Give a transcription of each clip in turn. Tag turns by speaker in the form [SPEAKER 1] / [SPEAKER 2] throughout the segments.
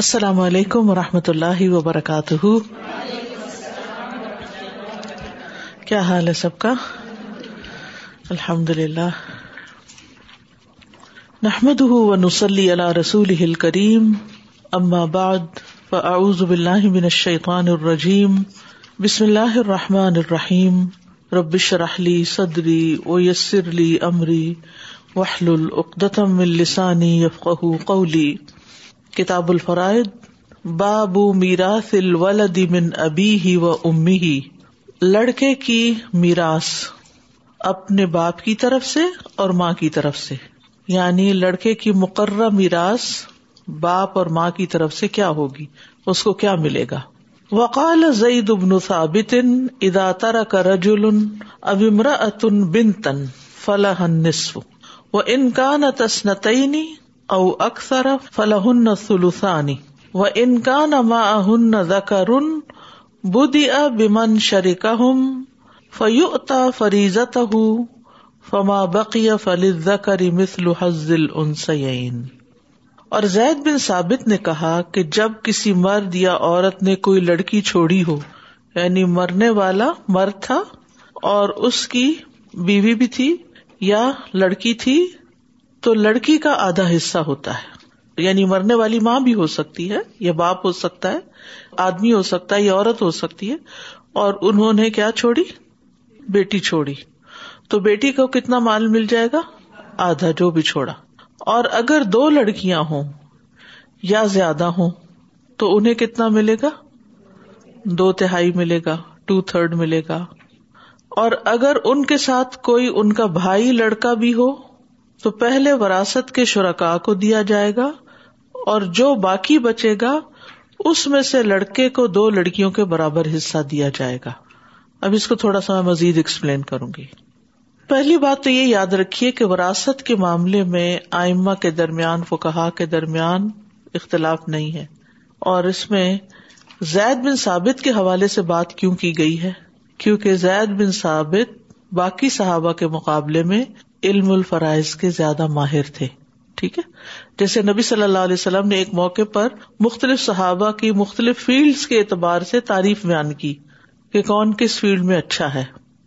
[SPEAKER 1] السلام علیکم و رحمۃ اللہ وبرکاتہ۔ کیا حال ہے سب کا؟ الحمد للہ نحمد و نسلی اللہ رسول کریم اما بعد، فاعوذ باللہ من الشیطان الرجیم۔ بسم اللہ الرحمٰن الرحیم۔ ربش رحلی صدری و یسر علی عمری وحل العقدم السانی یفق قولی۔ کتاب الفرائد باب میراث الولد من ابی ہی و امی ہی لڑکے کی میراث اپنے باپ کی طرف سے اور ماں کی طرف سے۔ یعنی لڑکے کی مقررہ میراث باپ اور ماں کی طرف سے کیا ہوگی؟ اس کو کیا ملے گا؟ وقال زید ابن ثابت اذا ترك رجل اب امرأة بنتا فلها النصف۔ وان كانت اثنتين او اکثر فلحن سلوسانی و انکان ماہن ذکر بدی بمن شریک فیوتا فریزت فما بقی فل ذکر مثل حزل انسین اور زید بن ثابت نے کہا کہ جب کسی مرد یا عورت نے کوئی لڑکی چھوڑی ہو یعنی مرنے والا مرد تھا اور اس کی بیوی بھی تھی یا لڑکی تھی تو لڑکی کا آدھا حصہ ہوتا ہے۔ یعنی مرنے والی ماں بھی ہو سکتی ہے، یا باپ ہو سکتا ہے، آدمی ہو سکتا ہے، یا عورت ہو سکتی ہے۔ اور انہوں نے کیا چھوڑی؟ بیٹی چھوڑی۔ تو بیٹی کو کتنا مال مل جائے گا؟ آدھا، جو بھی چھوڑا۔ اور اگر دو لڑکیاں ہوں یا زیادہ ہوں، تو انہیں کتنا ملے گا؟ دو تہائی ملے گا، ٹو تھرڈ ملے گا۔ اور اگر ان کے ساتھ کوئی ان کا بھائی لڑکا بھی ہو تو پہلے وراثت کے شرکا کو دیا جائے گا اور جو باقی بچے گا، اس میں سے لڑکے کو دو لڑکیوں کے برابر حصہ دیا جائے گا۔ اب اس کو تھوڑا سا میں مزید ایکسپلین کروں گی۔ پہلی بات تو یہ یاد رکھیے کہ وراثت کے معاملے میں آئما کے درمیان فکہ کے درمیان اختلاف نہیں ہے۔ اور اس میں زید بن ثابت کے حوالے سے بات کیوں کی گئی ہے؟ کیونکہ زید بن ثابت باقی صحابہ کے مقابلے میں علم الفرائض کے زیادہ ماہر تھے، ٹھیک ہے؟ جیسے نبی صلی اللہ علیہ وسلم نے ایک موقع پر مختلف صحابہ کی مختلف فیلڈ کے اعتبار سے تعریف بیان کی کہ کون کس فیلڈ میں اچھا ہے،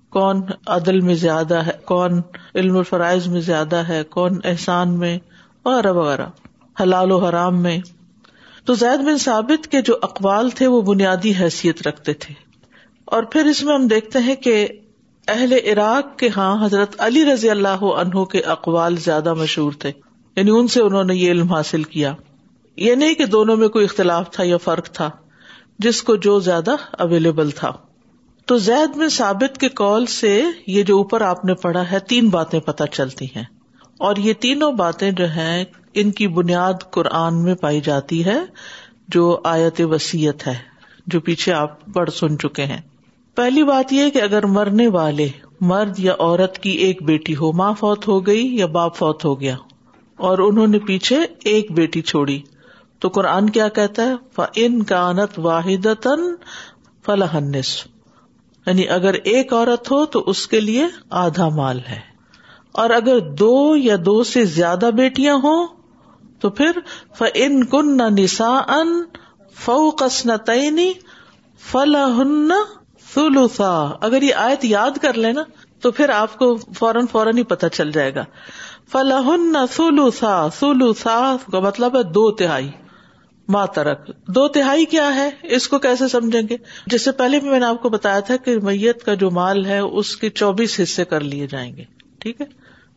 [SPEAKER 1] کون عدل میں زیادہ ہے، کون علم الفرائض میں زیادہ ہے، کون احسان میں وغیرہ وغیرہ، حلال و حرام میں۔ تو زید بن ثابت کے جو اقوال تھے وہ بنیادی حیثیت رکھتے تھے۔ اور پھر اس میں ہم دیکھتے ہیں کہ اہل عراق کے ہاں حضرت علی رضی اللہ عنہ کے اقوال زیادہ مشہور تھے۔ یعنی ان سے انہوں نے یہ علم حاصل کیا۔ یہ نہیں کہ دونوں میں کوئی اختلاف تھا یا فرق تھا، جس کو جو زیادہ اویلیبل تھا۔ تو زید میں ثابت کے کال سے یہ جو اوپر آپ نے پڑھا ہے، تین باتیں پتہ چلتی ہیں۔ اور یہ تینوں باتیں جو ہیں، ان کی بنیاد قرآن میں پائی جاتی ہے، جو آیت وسیعت ہے، جو پیچھے آپ پڑھ سن چکے ہیں۔ پہلی بات یہ کہ اگر مرنے والے مرد یا عورت کی ایک بیٹی ہو، ماں فوت ہو گئی یا باپ فوت ہو گیا اور انہوں نے پیچھے ایک بیٹی چھوڑی، تو قرآن کیا کہتا ہے؟ ان کانت واحد فلاحنس یعنی اگر ایک عورت ہو تو اس کے لیے آدھا مال ہے۔ اور اگر دو یا دو سے زیادہ بیٹیاں ہوں تو پھر ف ان کن نسا ان فوقسن تعینی فلاح سلوسا اگر یہ آیت یاد کر لے نا، تو پھر آپ کو فوراً فوراً ہی پتہ چل جائے گا۔ فلاح سلوسا سلوسا کا مطلب ہے دو تہائی۔ ماں ترک۔ دو تہائی کیا ہے؟ اس کو کیسے سمجھیں گے؟ جس سے پہلے بھی میں نے آپ کو بتایا تھا کہ میت کا جو مال ہے، اس کے چوبیس حصے کر لیے جائیں گے۔ ٹھیک ہے؟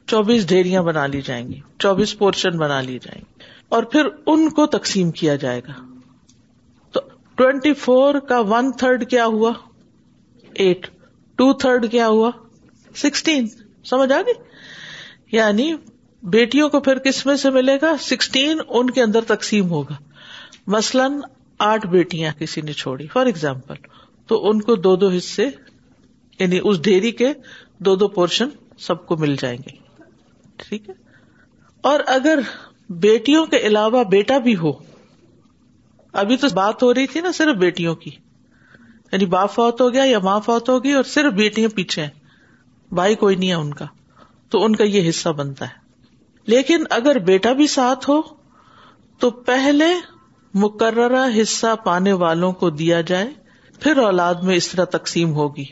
[SPEAKER 1] چوبیس ڈھیریاں بنا لی جائیں گی۔ چوبیس پورشن بنا لی جائیں گی۔ اور پھر ان کو تقسیم کیا جائے گا۔ تو ٹوینٹی فور کا ون تھرڈ کیا ہوا؟ ایٹ ٹو تھرڈ کیا ہوا? سکسٹین سمجھ آ گئی؟ یعنی بیٹیوں کو پھر کس میں سے ملے گا؟ سکسٹین ان کے اندر تقسیم ہوگا۔ مثلاً آٹھ بیٹیاں کسی نے چھوڑی فار ایگزامپل تو ان کو دو دو حصے یعنی اس ڈیری کے دو دو پورشن سب کو مل جائیں گے۔ ٹھیک ہے؟ اور اگر بیٹیوں کے علاوہ بیٹا بھی ہو، ابھی تو بات ہو رہی تھی نا صرف بیٹیوں کی۔ یعنی باپ فوت ہو گیا یا ماں فوت ہوگی اور صرف بیٹیاں پیچھے ہیں۔ بھائی کوئی نہیں ہے ان کا۔ تو ان کا یہ حصہ بنتا ہے۔ لیکن اگر بیٹا بھی ساتھ ہو، تو پہلے مقررہ حصہ پانے والوں کو دیا جائے، پھر اولاد میں اس طرح تقسیم ہوگی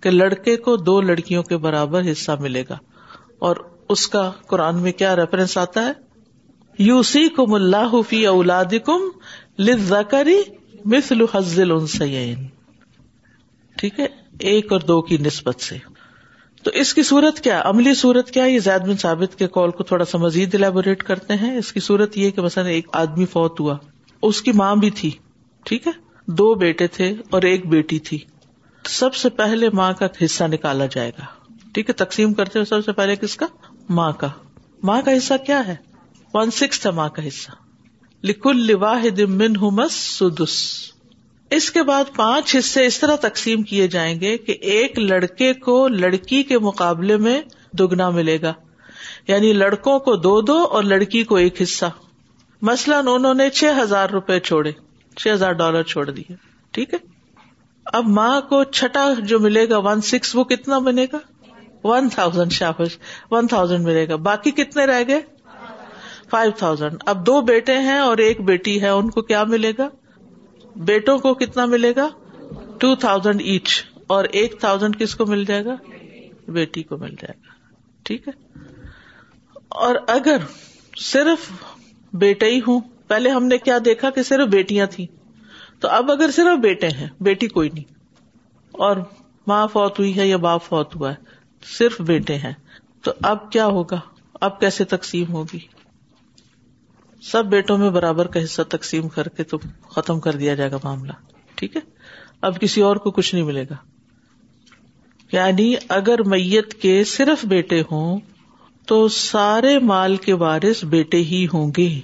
[SPEAKER 1] کہ لڑکے کو دو لڑکیوں کے برابر حصہ ملے گا۔ اور اس کا قرآن میں کیا ریفرنس آتا ہے؟ یو سی کم اللہ فی اولاد کم لکری مثل حزل ان ٹھیک ہے؟ ایک اور دو کی نسبت سے۔ تو اس کی صورت کیا؟ عملی صورت کیا؟ یہ زید بن ثابت کے کال کو تھوڑا سا مزید الیبوریٹ کرتے ہیں۔ اس کی صورت یہ کہ مثلاً ایک آدمی فوت ہوا۔ اس کی ماں بھی تھی۔ ٹھیک ہے؟ دو بیٹے تھے اور ایک بیٹی تھی۔ سب سے پہلے ماں کا حصہ نکالا جائے گا۔ ٹھیک ہے؟ تقسیم کرتے ہوئے سب سے پہلے کس کا؟ ماں کا۔ ماں کا حصہ کیا ہے؟ ون سکس ہے ماں کا حصہ۔ لکل واحد من سدس اس کے بعد پانچ حصے اس طرح تقسیم کیے جائیں گے کہ ایک لڑکے کو لڑکی کے مقابلے میں دگنا ملے گا۔ یعنی لڑکوں کو دو دو اور لڑکی کو ایک حصہ۔ مثلاً انہوں نے چھ ہزار روپے چھوڑے۔ چھ ہزار ڈالر چھوڑ دیے۔ ٹھیک ہے؟ اب ماں کو چھٹا جو ملے گا، ون سکس، وہ کتنا بنے گا؟ ون تھاؤزینڈ شاپش ون تھاؤزینڈ ملے گا۔ باقی کتنے رہ گئے؟ فائیو تھاؤزینڈ اب دو بیٹے ہیں اور ایک بیٹی ہے، ان کو کیا ملے گا؟ بیٹوں کو کتنا ملے گا؟ ٹو تھاؤزینڈ ایچ اور ایک تھاؤزینڈ کس کو مل جائے گا؟ بیٹی کو مل جائے گا۔ ٹھیک ہے؟ اور اگر صرف بیٹے ہی ہوں، پہلے ہم نے کیا دیکھا کہ صرف بیٹیاں تھیں۔ تو اب اگر صرف بیٹے ہیں، بیٹی کوئی نہیں۔ اور ماں فوت ہوئی ہے یا باپ فوت ہوا ہے، صرف بیٹے ہیں۔ تو اب کیا ہوگا؟ اب کیسے تقسیم ہوگی؟ سب بیٹوں میں برابر کا حصہ تقسیم کر کے تو ختم کر دیا جائے گا معاملہ۔ ٹھیک ہے؟ اب کسی اور کو کچھ نہیں ملے گا۔ یعنی اگر میت کے صرف بیٹے ہوں تو سارے مال کے وارث بیٹے ہی ہوں گے۔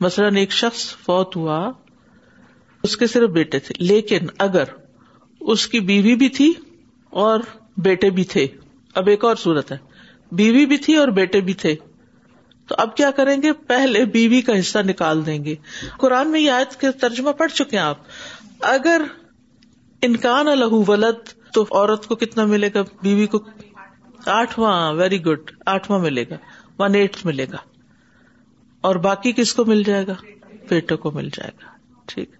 [SPEAKER 1] مثلاً ایک شخص فوت ہوا، اس کے صرف بیٹے تھے۔ لیکن اگر اس کی بیوی بھی تھی اور بیٹے بھی تھے۔ اب ایک اور صورت ہے۔ بیوی بھی تھی اور بیٹے بھی تھے۔ تو اب کیا کریں گے؟ پہلے بیوی کا حصہ نکال دیں گے۔ قرآن میں یہ آیت کے ترجمہ پڑھ چکے ہیں آپ۔ اگر انکان الح ولد، تو عورت کو کتنا ملے گا؟ بیوی کو آٹھواں ویری گڈ آٹھواں ملے گا۔ ون ایٹ ملے گا۔ اور باقی کس کو مل جائے گا؟ بیٹوں کو مل جائے گا۔ ٹھیک۔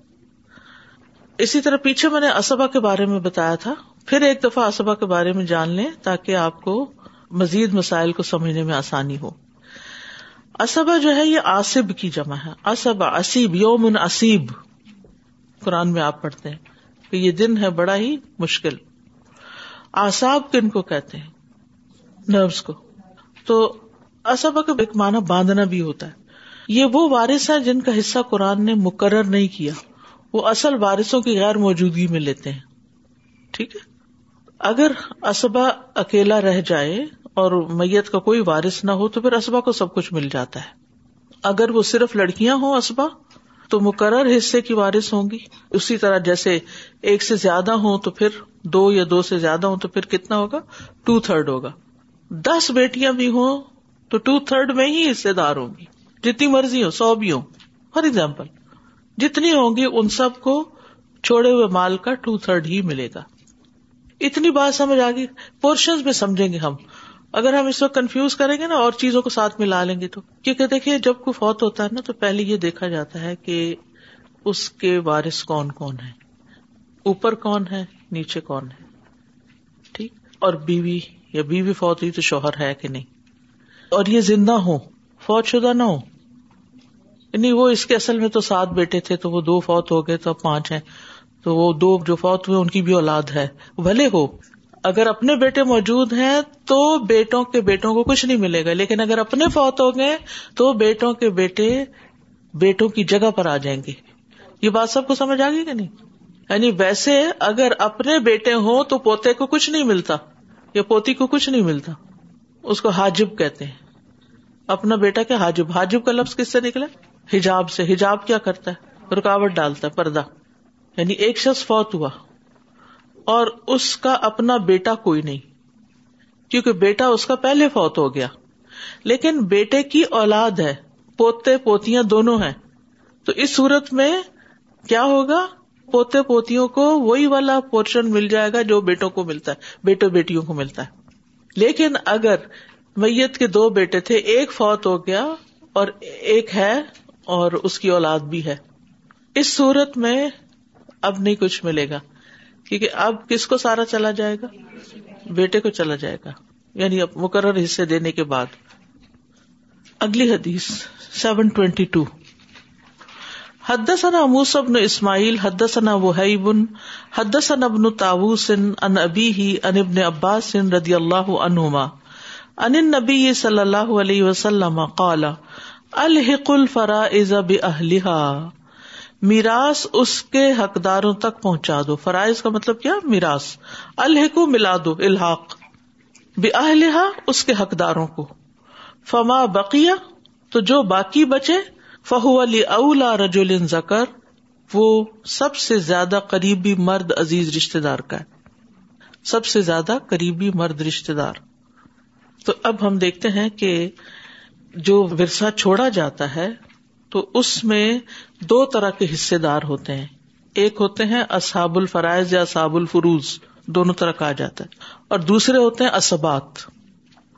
[SPEAKER 1] اسی طرح پیچھے میں نے اسبا کے بارے میں بتایا تھا۔ پھر ایک دفعہ اسبا کے بارے میں جان لیں تاکہ آپ کو مزید مسائل کو سمجھنے میں آسانی ہو۔ اسبا جو ہے یہ آصب کی جمع ہے۔ اسبا اسیب یومن اسیب۔ قرآن میں آپ پڑھتے ہیں کہ یہ دن ہے بڑا ہی مشکل۔ آساب کن کو کہتے ہیں؟ نروس کو۔ تو اسبا کا ایک معنی باندھنا بھی ہوتا ہے۔ یہ وہ وارث ہے جن کا حصہ قرآن نے مقرر نہیں کیا۔ وہ اصل وارثوں کی غیر موجودگی میں لیتے ہیں۔ ٹھیک ہے؟ اگر اسبا اکیلا رہ جائے اور میت کا کوئی وارث نہ ہو تو پھر اسبا کو سب کچھ مل جاتا ہے۔ اگر وہ صرف لڑکیاں ہوں اسبا، تو مقرر حصے کی وارث ہوں گی۔ اسی طرح جیسے ایک سے زیادہ ہوں تو پھر دو یا دو سے زیادہ ہوں تو پھر کتنا ہوگا؟ ٹو تھرڈ ہوگا۔ دس بیٹیاں بھی ہوں تو ٹو تھرڈ میں ہی حصے دار ہوں گی۔ جتنی مرضی ہو سو بھی ہوں۔ فار ایگزامپل، جتنی ہوں گی ان سب کو چھوڑے ہوئے مال کا ٹو تھرڈ ہی ملے گا۔ اتنی بات سمجھ آ گئی۔ پورشن میں سمجھیں گے ہم۔ اگر ہم اس وقت کنفیوز کریں گے نا اور چیزوں کو ساتھ ملا لیں گے تو۔ کیونکہ دیکھیے، جب کوئی فوت ہوتا ہے نا، تو پہلے یہ دیکھا جاتا ہے کہ اس کے وارث کون کون ہے اوپر کون ہے، نیچے کون ہے۔ ٹھیک؟ اور بیوی، یا بیوی فوت ہوئی تو شوہر ہے کہ نہیں؟ اور یہ زندہ ہو فوت شدہ نہ ہو یعنی وہ اس کے اصل میں تو سات بیٹے تھے، تو وہ دو فوت ہو گئے، تو اب پانچ ہیں۔ تو وہ دو جو فوت ہوئے، ان کی بھی اولاد ہے۔ بھلے ہو۔ اگر اپنے بیٹے موجود ہیں تو بیٹوں کے بیٹوں کو کچھ نہیں ملے گا، لیکن اگر اپنے فوت ہو گئے تو بیٹوں کے بیٹے بیٹوں کی جگہ پر آ جائیں گے۔ یہ بات سب کو سمجھ آ گئی کہ نہیں؟ یعنی ویسے اگر اپنے بیٹے ہوں تو پوتے کو کچھ نہیں ملتا، یا پوتی کو کچھ نہیں ملتا۔ اس کو حاجب کہتے ہیں۔ اپنا بیٹا کیا حاجب؟ حاجب کا لفظ کس سے نکلا؟ حجاب سے۔ حجاب کیا کرتا ہے؟ رکاوٹ ڈالتا ہے، پردہ۔ یعنی ایک شخص فوت ہوا۔ اور اس کا اپنا بیٹا کوئی نہیں، کیونکہ بیٹا اس کا پہلے فوت ہو گیا۔ لیکن بیٹے کی اولاد ہے، پوتے پوتیاں دونوں ہیں۔ تو اس صورت میں کیا ہوگا؟ پوتے پوتیوں کو وہی والا پورشن مل جائے گا جو بیٹوں کو ملتا ہے بیٹے بیٹیوں کو ملتا ہے۔ لیکن اگر میت کے دو بیٹے تھے، ایک فوت ہو گیا اور ایک ہے اور اس کی اولاد بھی ہے۔ اس صورت میں اب نہیں کچھ ملے گا۔ کیونکہ اب کس کو سارا چلا جائے گا؟ بیٹے کو چلا جائے گا۔ یعنی اب مقرر حصے دینے کے بعد۔ اگلی حدیث، سیون ٹوینٹی ٹو۔ حدثنا موسى بن اسماعیل، حدثنا وهيب حدثنا ابن طاووس، عن ابيه عن ابن عباس رضی اللہ عنہما۔ عن النبي صلی اللہ علیہ وسلم قال، الحق الفرائض باهلها میراث اس کے حقداروں تک پہنچا دو۔ فرائض کا مطلب کیا؟ میراث۔ الحق ملا دو، الحاق۔ باهلها اس کے حقداروں کو۔ فما بقیہ تو جو باقی بچے فہو علی اولا رجول زکر وہ سب سے زیادہ قریبی مرد عزیز رشتے دار کا ہے۔ سب سے زیادہ قریبی مرد رشتے دار۔ تو اب ہم دیکھتے ہیں کہ جو ورثہ چھوڑا جاتا ہے تو اس میں دو طرح کے حصے دار ہوتے ہیں۔ ایک ہوتے ہیں اصحاب الفرائض یا اصحاب الفروز دونوں طرح کہا جاتا ہے۔ اور دوسرے ہوتے ہیں اسبات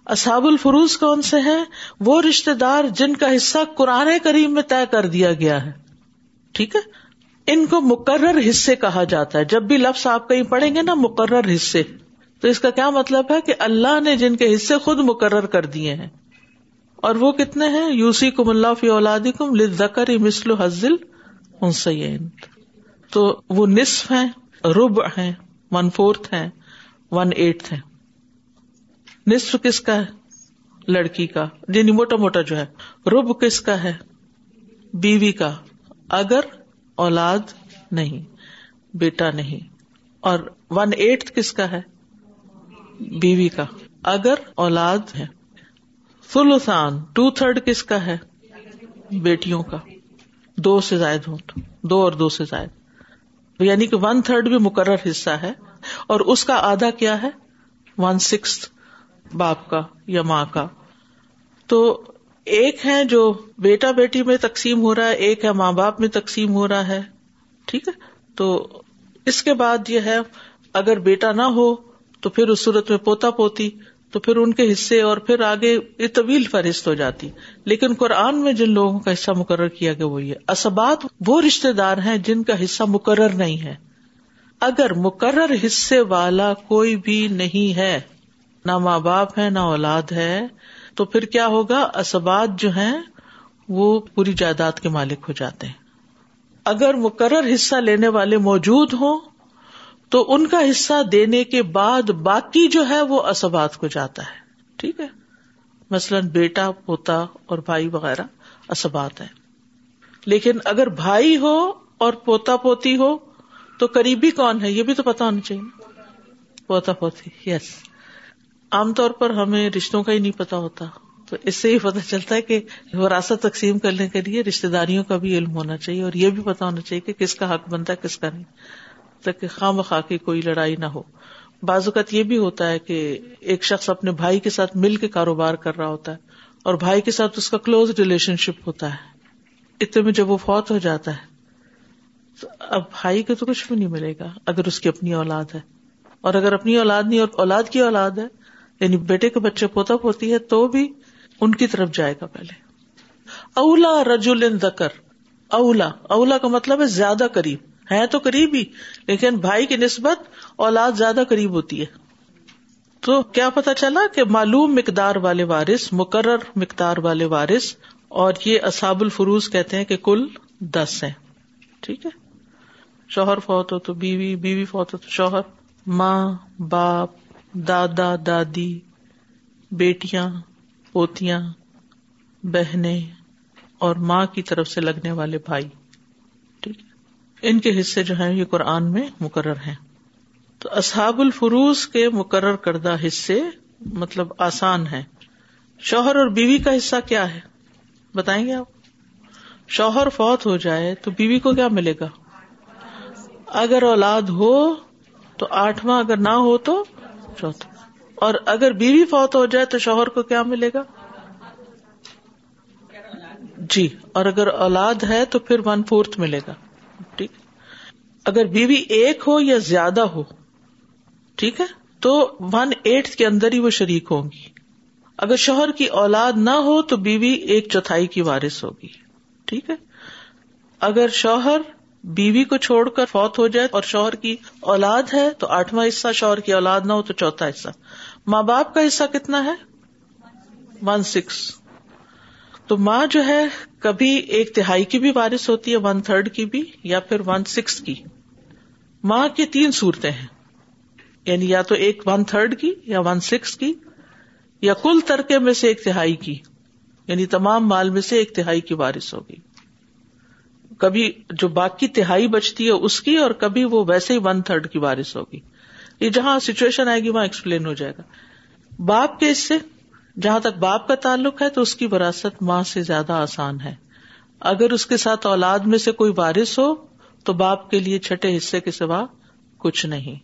[SPEAKER 1] اصحاب الفروز کون سے ہیں؟ وہ رشتے دار جن کا حصہ قرآن کریم میں طے کر دیا گیا ہے۔ ٹھیک ہے؟ ان کو مقرر حصے کہا جاتا ہے۔ جب بھی لفظ آپ کہیں پڑھیں گے نا، مقرر حصے۔ تو اس کا کیا مطلب ہے کہ اللہ نے جن کے حصے خود مقرر کر دیے ہیں۔ اور وہ کتنے ہیں؟ یوسی کم اللہ فی اولادی کم لکر مسل حزل حسین تو وہ نصف ہیں رب ہیں ون فورتھ ہیں ون ایٹھ ہیں. نصف کس کا ہے؟ لڑکی کا یعنی موٹا موٹا جو ہے. رب کس کا ہے؟ بیوی کا. اگر اولاد نہیں، بیٹا نہیں. اور ون ایٹ کس کا ہے؟ بیوی کا. اگر اولاد ہے. فلسان ٹو تھرڈ کس کا ہے؟ بیٹیوں کا۔ دو سے زائد ہو تو۔ دو اور دو سے زائد۔ یعنی کہ ون تھرڈ بھی مقرر حصہ ہے۔ اور اس کا آدھا کیا ہے؟ ون سکس باپ کا یا ماں کا۔ تو ایک ہے جو بیٹا بیٹی میں تقسیم ہو رہا ہے، ایک ہے ماں باپ میں تقسیم ہو رہا ہے۔ ٹھیک ہے؟ تو اس کے بعد یہ ہے، اگر بیٹا نہ ہو تو پھر اس صورت میں پوتا پوتی۔ تو پھر ان کے حصے اور پھر آگے یہ طویل فہرست ہو جاتی۔ لیکن قرآن میں جن لوگوں کا حصہ مقرر کیا گیا وہ یہ اسبات وہ رشتے دار ہیں جن کا حصہ مقرر نہیں ہے۔ اگر مقرر حصے والا کوئی بھی نہیں ہے، نہ ماں باپ ہے، نہ اولاد ہے، تو پھر کیا ہوگا؟ اسبات جو ہیں، وہ پوری جائیداد کے مالک ہو جاتے ہیں۔ اگر مقرر حصہ لینے والے موجود ہوں تو ان کا حصہ دینے کے بعد باقی جو ہے وہ اسبات کو جاتا ہے۔ ٹھیک ہے؟ مثلاً بیٹا، پوتا اور بھائی وغیرہ اسبات ہے لیکن اگر بھائی ہو اور پوتا پوتی ہو تو قریبی کون ہے؟ یہ بھی تو پتا ہونا چاہیے۔ پوتا پوتی یس عام طور پر ہمیں رشتوں کا ہی نہیں پتا ہوتا۔ تو اس سے ہی پتا چلتا ہے کہ وراثت تقسیم کرنے کے لیے رشتے داریوں کا بھی علم ہونا چاہیے اور یہ بھی پتا ہونا چاہیے کہ کس کا حق بنتا ہے، کس کا نہیں۔ تاکہ خواہ کی کوئی لڑائی نہ ہو۔ بعض اوقات یہ بھی ہوتا ہے کہ ایک شخص اپنے بھائی کے ساتھ مل کے کاروبار کر رہا ہوتا ہے اور بھائی کے ساتھ اس کا کلوز ریلیشن شپ ہوتا ہے۔ اتنے میں جب وہ فوت ہو جاتا ہے، تو اب بھائی کو تو کچھ بھی نہیں ملے گا اگر اس کی اپنی اولاد ہے۔ اور اگر اپنی اولاد نہیں، اور اولاد کی اولاد ہے یعنی بیٹے کے بچے پوتا پوتی ہے، تو بھی ان کی طرف جائے گا پہلے۔ اولا رجول دکر اولا اولا کا مطلب ہے زیادہ قریب۔ ہے تو قریب ہی، لیکن بھائی کی نسبت اولاد زیادہ قریب ہوتی ہے۔ تو کیا پتا چلا کہ معلوم مقدار والے وارث، مقرر مقدار والے وارث، اور یہ اصاب الفروز کہتے ہیں کہ کل دس ہیں۔ ٹھیک ہے؟ شوہر فوت ہو تو بیوی بیوی فوت ہو تو شوہر۔ ماں، باپ، دادا، دادی، بیٹیاں، پوتیاں، بہنیں اور ماں کی طرف سے لگنے والے بھائی۔ ان کے حصے جو ہیں یہ قرآن میں مقرر ہیں۔ تو اصحاب الفروز کے مقرر کردہ حصے مطلب آسان ہے شوہر اور بیوی کا حصہ کیا ہے؟ بتائیں گے آپ۔ شوہر فوت ہو جائے تو بیوی کو کیا ملے گا؟ اگر اولاد ہو تو آٹھواں اگر نہ ہو تو چوتھا اور اگر بیوی فوت ہو جائے تو شوہر کو کیا ملے گا؟ جی اور اگر اولاد ہے تو پھر ون فورتھ ملے گا۔ ٹھیک اگر بیوی ایک ہو یا زیادہ ہو، ٹھیک ہے؟ تو ون ایٹ کے اندر ہی وہ شریک ہوں گی۔ اگر شوہر کی اولاد نہ ہو تو بیوی ایک چوتھائی کی وارث ہوگی۔ ٹھیک ہے؟ اگر شوہر بیوی کو چھوڑ کر فوت ہو جائے اور شوہر کی اولاد ہے تو آٹھواں حصہ، شوہر کی اولاد نہ ہو تو چوتھا حصہ۔ ماں باپ کا حصہ کتنا ہے؟ One six. تو ماں جو ہے کبھی ایک تہائی کی بھی وارث ہوتی ہے ون تھرڈ کی بھی، یا پھر ون سکس کی۔ ماں کی تین صورتیں ہیں۔ یعنی یا تو ایک ون تھرڈ کی یا ون سکس کی، یا کل ترکے میں سے ایک تہائی کی۔ یعنی تمام مال میں سے ایک تہائی کی وارث ہوگی۔ کبھی جو باقی تہائی بچتی ہے اس کی، اور کبھی وہ ویسے ہی ون تھرڈ کی وارث ہوگی۔ یہ جہاں سچویشن آئے گی، وہاں ایکسپلین ہو جائے گا۔ باپ کے اس سے جہاں تک باپ کا تعلق ہے تو اس کی وراثت ماں سے زیادہ آسان ہے۔ اگر اس کے ساتھ اولاد میں سے کوئی وارث ہو، تو باپ کے لیے چھٹے حصے کے سوا کچھ نہیں۔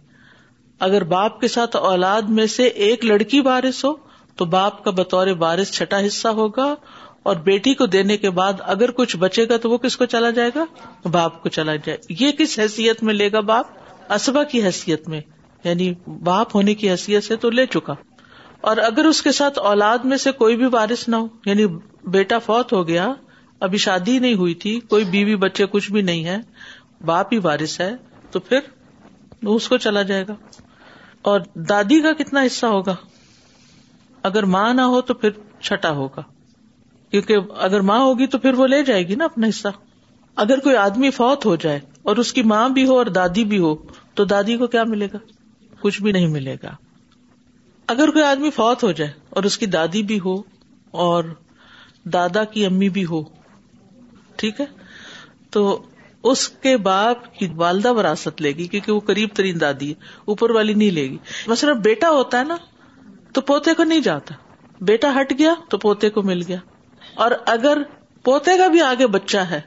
[SPEAKER 1] اگر باپ کے ساتھ اولاد میں سے ایک لڑکی وارث ہو، تو باپ کا بطور وارث چھٹا حصہ ہوگا اور بیٹی کو دینے کے بعد اگر کچھ بچے گا تو وہ کس کو چلا جائے گا؟ باپ کو چلا جائے۔ یہ کس حیثیت میں لے گا باپ؟ اسبا کی حیثیت میں یعنی باپ ہونے کی حیثیت سے تو لے چکا۔ اور اگر اس کے ساتھ اولاد میں سے کوئی بھی وارث نہ ہو یعنی بیٹا فوت ہو گیا، ابھی شادی نہیں ہوئی تھی، کوئی بیوی بچے کچھ بھی نہیں ہے، باپ ہی وارث ہے، تو پھر اس کو چلا جائے گا۔ اور دادی کا کتنا حصہ ہوگا؟ اگر ماں نہ ہو تو پھر چھٹا ہوگا۔ کیونکہ اگر ماں ہوگی تو پھر وہ لے جائے گی نا اپنا حصہ۔ اگر کوئی آدمی فوت ہو جائے اور اس کی ماں بھی ہو اور دادی بھی ہو، تو دادی کو کیا ملے گا؟ کچھ بھی نہیں ملے گا۔ اگر کوئی آدمی فوت ہو جائے اور اس کی دادی بھی ہو اور دادا کی امی بھی ہو، ٹھیک ہے؟ تو اس کے باپ کی والدہ وراثت لے گی کیونکہ وہ قریب ترین دادی ہے، اوپر والی نہیں لے گی۔ مثلاً بیٹا ہوتا ہے نا، تو پوتے کو نہیں جاتا۔ بیٹا ہٹ گیا تو پوتے کو مل گیا۔ اور اگر پوتے کا بھی آگے بچہ ہے،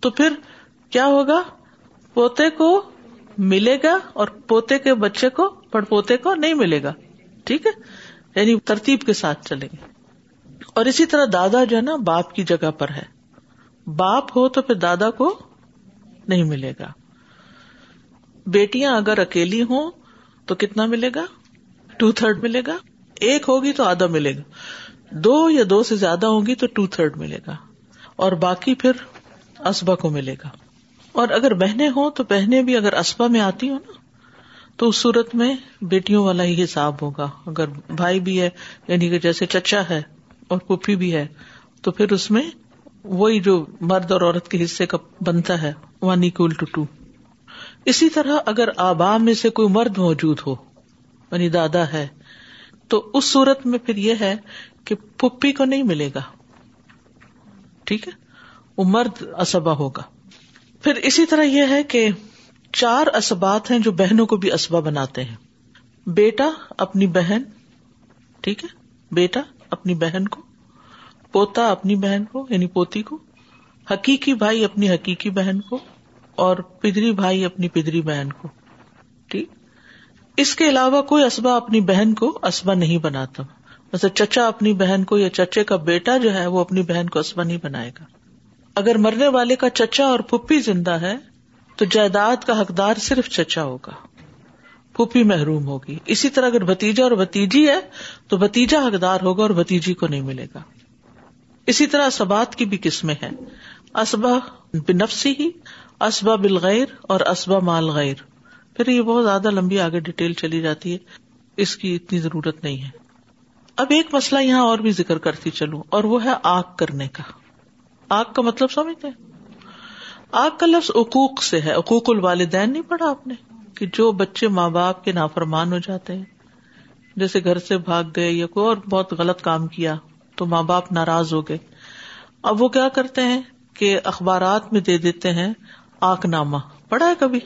[SPEAKER 1] تو پھر کیا ہوگا؟ پوتے کو ملے گا اور پوتے کے بچے کو پڑ پوتے کو نہیں ملے گا۔ ٹھیک ہے؟ یعنی ترتیب کے ساتھ چلیں گے۔ اور اسی طرح دادا جو ہے نا، باپ کی جگہ پر ہے۔ باپ ہو تو پھر دادا کو نہیں ملے گا۔ بیٹیاں اگر اکیلی ہوں تو کتنا ملے گا؟ ٹو تھرڈ ملے گا۔ ایک ہوگی تو آدھا ملے گا۔ دو یا دو سے زیادہ ہوگی تو ٹو تھرڈ ملے گا۔ اور باقی پھر اسبا کو ملے گا۔ اور اگر بہنیں ہوں تو بہنیں بھی اگر اسبا میں آتی ہوں نا تو اس صورت میں بیٹیوں والا ہی حساب ہوگا۔ اگر بھائی بھی ہے یعنی کہ جیسے چچا ہے اور پپھی بھی ہے، تو پھر اس میں وہی جو مرد اور عورت کے حصے کا بنتا ہے ون اکول ٹو ٹو اسی طرح اگر آبا میں سے کوئی مرد موجود ہو یعنی دادا ہے، تو اس صورت میں پھر یہ ہے کہ پپی کو نہیں ملے گا۔ ٹھیک ہے؟ وہ مرد اسبا ہوگا۔ پھر اسی طرح یہ ہے کہ چار اسبات ہیں جو بہنوں کو بھی اسبا بناتے ہیں۔ بیٹا اپنی بہن، ٹھیک ہے؟ بیٹا اپنی بہن کو، پوتا اپنی بہن کو یعنی پوتی کو، حقیقی بھائی اپنی حقیقی بہن کو، اور پدری بھائی اپنی پدری بہن کو۔ ٹھیک؟ اس کے علاوہ کوئی اسبا اپنی بہن کو اسبا نہیں بناتا۔ ویسے چچا اپنی بہن کو یا چچے کا بیٹا جو ہے وہ اپنی بہن کو اسبا نہیں بنائے گا۔ اگر مرنے والے کا چچا اور پھپھی زندہ ہے تو جائیداد کا حقدار صرف چچا ہوگا۔ پھوپھی محروم ہوگی۔ اسی طرح اگر بتیجا اور بتیجی ہے، تو بتیجا حقدار ہوگا اور بتیجی کو نہیں ملے گا۔ اسی طرح اسبات کی بھی قسمیں ہیں۔ اسبا بنفسی ہی اسبا بالغیر اور اسبا مال غیر۔ پھر یہ بہت زیادہ لمبی آگے ڈیٹیل چلی جاتی ہے۔ اس کی اتنی ضرورت نہیں ہے۔ اب ایک مسئلہ یہاں اور بھی ذکر کرتی چلوں اور وہ ہے آگ کرنے کا۔ آگ کا مطلب سمجھتے ہیں؟ آگ کا لفظ اکوک سے ہے اکوک الوالدین نہیں پڑھا آپ نے کہ جو بچے ماں باپ کے نافرمان ہو جاتے ہیں۔ جیسے گھر سے بھاگ گئے یا کوئی اور بہت غلط کام کیا تو ماں باپ ناراض ہو گئے۔ اب وہ کیا کرتے ہیں کہ اخبارات میں دے دیتے ہیں آک نامہ پڑھا ہے کبھی؟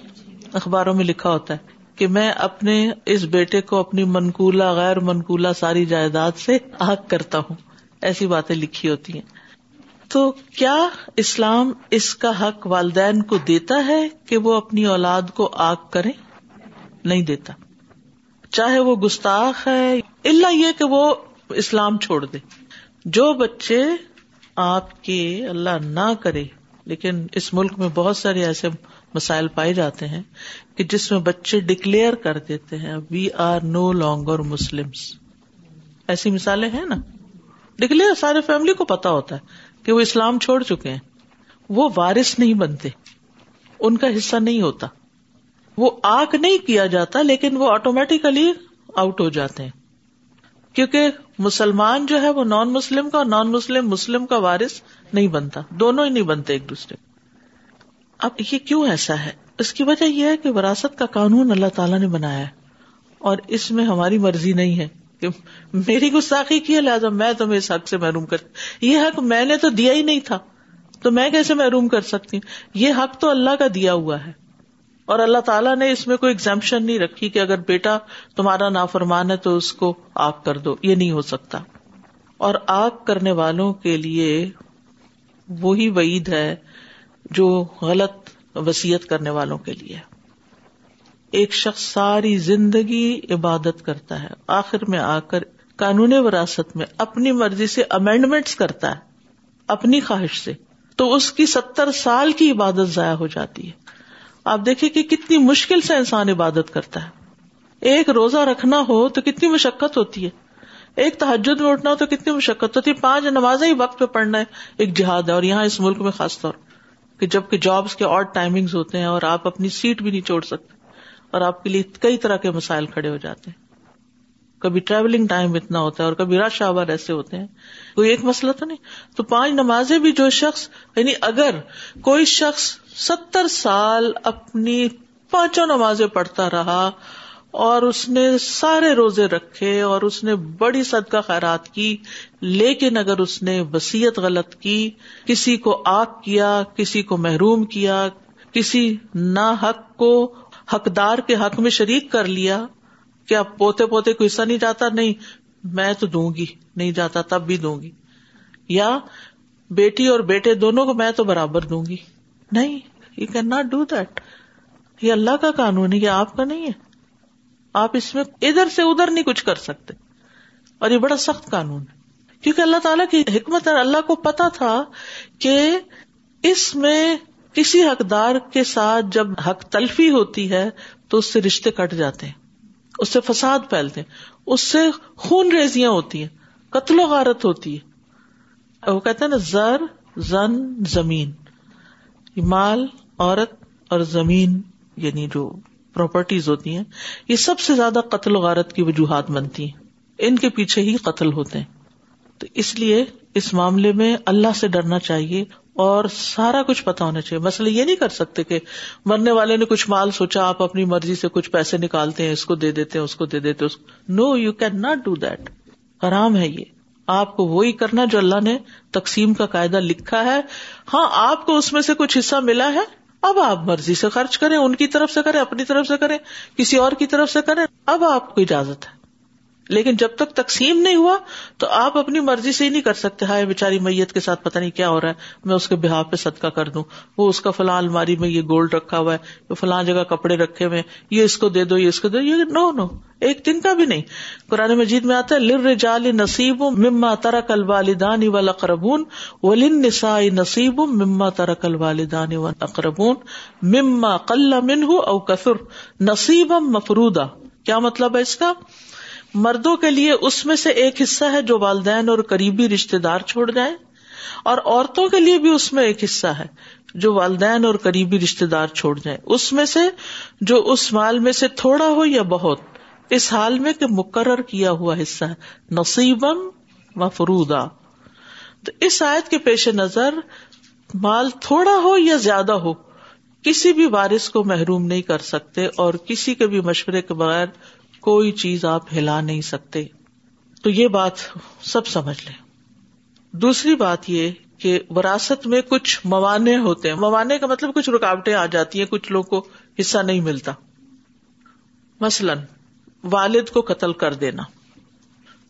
[SPEAKER 1] اخباروں میں لکھا ہوتا ہے کہ میں اپنے اس بیٹے کو اپنی منقولہ، غیر منقولہ ساری جائیداد سے آگ کرتا ہوں۔ ایسی باتیں لکھی ہوتی ہیں۔ تو کیا اسلام اس کا حق والدین کو دیتا ہے کہ وہ اپنی اولاد کو آگ کرے نہیں دیتا۔ چاہے وہ گستاخ ہے اللہ یہ کہ وہ اسلام چھوڑ دے۔ جو بچے آپ کے اللہ نہ کرے، لیکن اس ملک میں بہت سارے ایسے مسائل پائے جاتے ہیں کہ جس میں بچے ڈکلیئر کر دیتے ہیں وی آر نو لانگر مسلم ایسی مثالیں ہیں نا؟ ڈکلیئر سارے فیملی کو پتا ہوتا ہے۔ کہ وہ اسلام چھوڑ چکے ہیں۔ وہ وارث نہیں بنتے۔ ان کا حصہ نہیں ہوتا۔ وہ آگ نہیں کیا جاتا، لیکن وہ آٹومیٹیکلی آؤٹ ہو جاتے ہیں۔ کیونکہ مسلمان جو ہے وہ نان مسلم کا اور نان مسلم مسلم کا وارث نہیں بنتا۔ دونوں ہی نہیں بنتے ایک دوسرے۔ اب یہ کیوں ایسا ہے؟ اس کی وجہ یہ ہے کہ وراثت کا قانون اللہ تعالیٰ نے بنایا ہے اور اس میں ہماری مرضی نہیں ہے۔ کہ میری گستاخی کی ہے، لہٰذا میں تمہیں اس حق سے محروم کر، یہ حق میں نے تو دیا ہی نہیں تھا۔ تو میں کیسے محروم کر سکتی ہوں؟ یہ حق تو اللہ کا دیا ہوا ہے۔ اور اللہ تعالیٰ نے اس میں کوئی ایگزامپشن نہیں رکھی کہ اگر بیٹا تمہارا نافرمان ہے تو اس کو آگ کر دو۔ یہ نہیں ہو سکتا۔ اور آگ کرنے والوں کے لیے وہی وعید ہے جو غلط وسیعت کرنے والوں کے لیے ایک شخص ساری زندگی عبادت کرتا ہے، آخر میں آ کر قانون وراثت میں اپنی مرضی سے امینڈمنٹس کرتا ہے، اپنی خواہش سے۔ تو اس کی ستر سال کی عبادت ضائع ہو جاتی ہے۔ آپ دیکھیں کہ کتنی مشکل سے انسان عبادت کرتا ہے۔ ایک روزہ رکھنا ہو تو کتنی مشقت ہوتی ہے۔ ایک تحجد میں اٹھنا ہو تو کتنی مشقت ہوتی ہے۔ پانچ نماز ہی وقت پہ پڑھنا ہے، ایک جہاد ہے۔ اور یہاں اس ملک میں خاص طور کہ جبکہ جابس کے اور ٹائمنگ ہوتے ہیں اور آپ اپنی سیٹ بھی نہیں چھوڑ سکتے۔ اور آپ کے لیے کئی طرح کے مسائل کھڑے ہو جاتے ہیں۔ کبھی ٹریولنگ ٹائم اتنا ہوتا ہے اور کبھی رش آور ایسے ہوتے ہیں۔ کوئی ایک مسئلہ تو نہیں۔ تو پانچ نمازیں بھی جو شخص یعنی اگر کوئی شخص ستر سال اپنی پانچوں نمازیں پڑھتا رہا اور اس نے سارے روزے رکھے اور اس نے بڑی صدقہ خیرات کی، لیکن اگر اس نے وسیعت غلط کی، کسی کو آگ کیا، کسی کو محروم کیا، کسی نا حق کو حقدار کے حق میں شریک کر لیا کیا پوتے پوتے کو حصہ نہیں جاتا؟ نہیں، میں تو دوں گی، نہیں جاتا، تب بھی دوں گی۔ یا بیٹی اور بیٹے دونوں کو میں تو برابر دوں گی۔ نہیں you can not do that یہ اللہ کا قانون ہے، یہ آپ کا نہیں ہے۔ آپ اس میں ادھر سے ادھر نہیں کچھ کر سکتے۔ اور یہ بڑا سخت قانون ہے۔ کیونکہ اللہ تعالیٰ کی حکمت اور اللہ کو پتا تھا کہ اس میں کسی حقدار کے ساتھ جب حق تلفی ہوتی ہے تو اس سے رشتے کٹ جاتے ہیں، اس سے فساد پھیلتے ہیں، اس سے خون ریزیاں ہوتی ہیں، قتل و غارت ہوتی ہے۔ وہ کہتے ہیں نا، زر، زن، زمین۔ مال، عورت اور زمین یعنی جو پراپرٹیز ہوتی ہیں، یہ سب سے زیادہ قتل و غارت کی وجوہات بنتی ہیں۔ ان کے پیچھے ہی قتل ہوتے ہیں۔ تو اس لیے اس معاملے میں اللہ سے ڈرنا چاہیے۔ اور سارا کچھ پتا ہونا چاہیے۔ مسئلہ یہ نہیں کر سکتے کہ مرنے والے نے کچھ مال سوچا، آپ اپنی مرضی سے کچھ پیسے نکالتے ہیں، اس کو دے دیتے ہیں، اس کو دے دیتے no you can not do that حرام ہے یہ۔ آپ کو وہی کرنا جو اللہ نے تقسیم کا قاعدہ لکھا ہے۔ ہاں آپ کو اس میں سے کچھ حصہ ملا ہے۔ اب آپ مرضی سے خرچ کریں، ان کی طرف سے کریں، اپنی طرف سے کریں، کسی اور کی طرف سے کریں، اب آپ کو اجازت ہے۔ لیکن جب تک تقسیم نہیں ہوا تو آپ اپنی مرضی سے ہی نہیں کر سکتے۔ ہائے بےچاری میت کے ساتھ پتہ نہیں کیا ہو رہا ہے۔ میں اس کے بہاف پہ صدقہ کر دوں۔ وہ اس کا فلاں الماری میں یہ گولڈ رکھا ہوا ہے۔ فلاں جگہ کپڑے رکھے ہوئے یہ اس کو دے دو، یہ اس کو دو۔ یہ نو نو۔ ایک دن کا بھی نہیں۔ قرآن مجید میں آتا ہے لر جال نصیب مما ترک الوالدان والاقربون ولن نساء نصیب مما ترک الوالدان والاقربون مما قل منه او کثر نصیبا مفرودا کیا مطلب ہے اس کا؟ مردوں کے لیے اس میں سے ایک حصہ ہے جو والدین اور قریبی رشتے دار چھوڑ جائیں، اور عورتوں کے لیے بھی اس میں ایک حصہ ہے جو والدین اور قریبی رشتے دار چھوڑ جائیں۔ اس میں سے جو اس مال میں سے تھوڑا ہو یا بہت، اس حال میں کہ مقرر کیا ہوا حصہ ہے۔ نصیبم و فرودا تو اس آیت کے پیش نظر مال تھوڑا ہو یا زیادہ ہو، کسی بھی وارث کو محروم نہیں کر سکتے اور کسی کے بھی مشورے کے بغیر کوئی چیز آپ ہلا نہیں سکتے۔ تو یہ بات سب سمجھ لیں۔ دوسری بات یہ کہ وراثت میں کچھ موانے ہوتے ہیں۔ موانے کا مطلب کچھ رکاوٹیں آ جاتی ہیں، کچھ لوگ کو حصہ نہیں ملتا۔ مثلاً، والد کو قتل کر دینا۔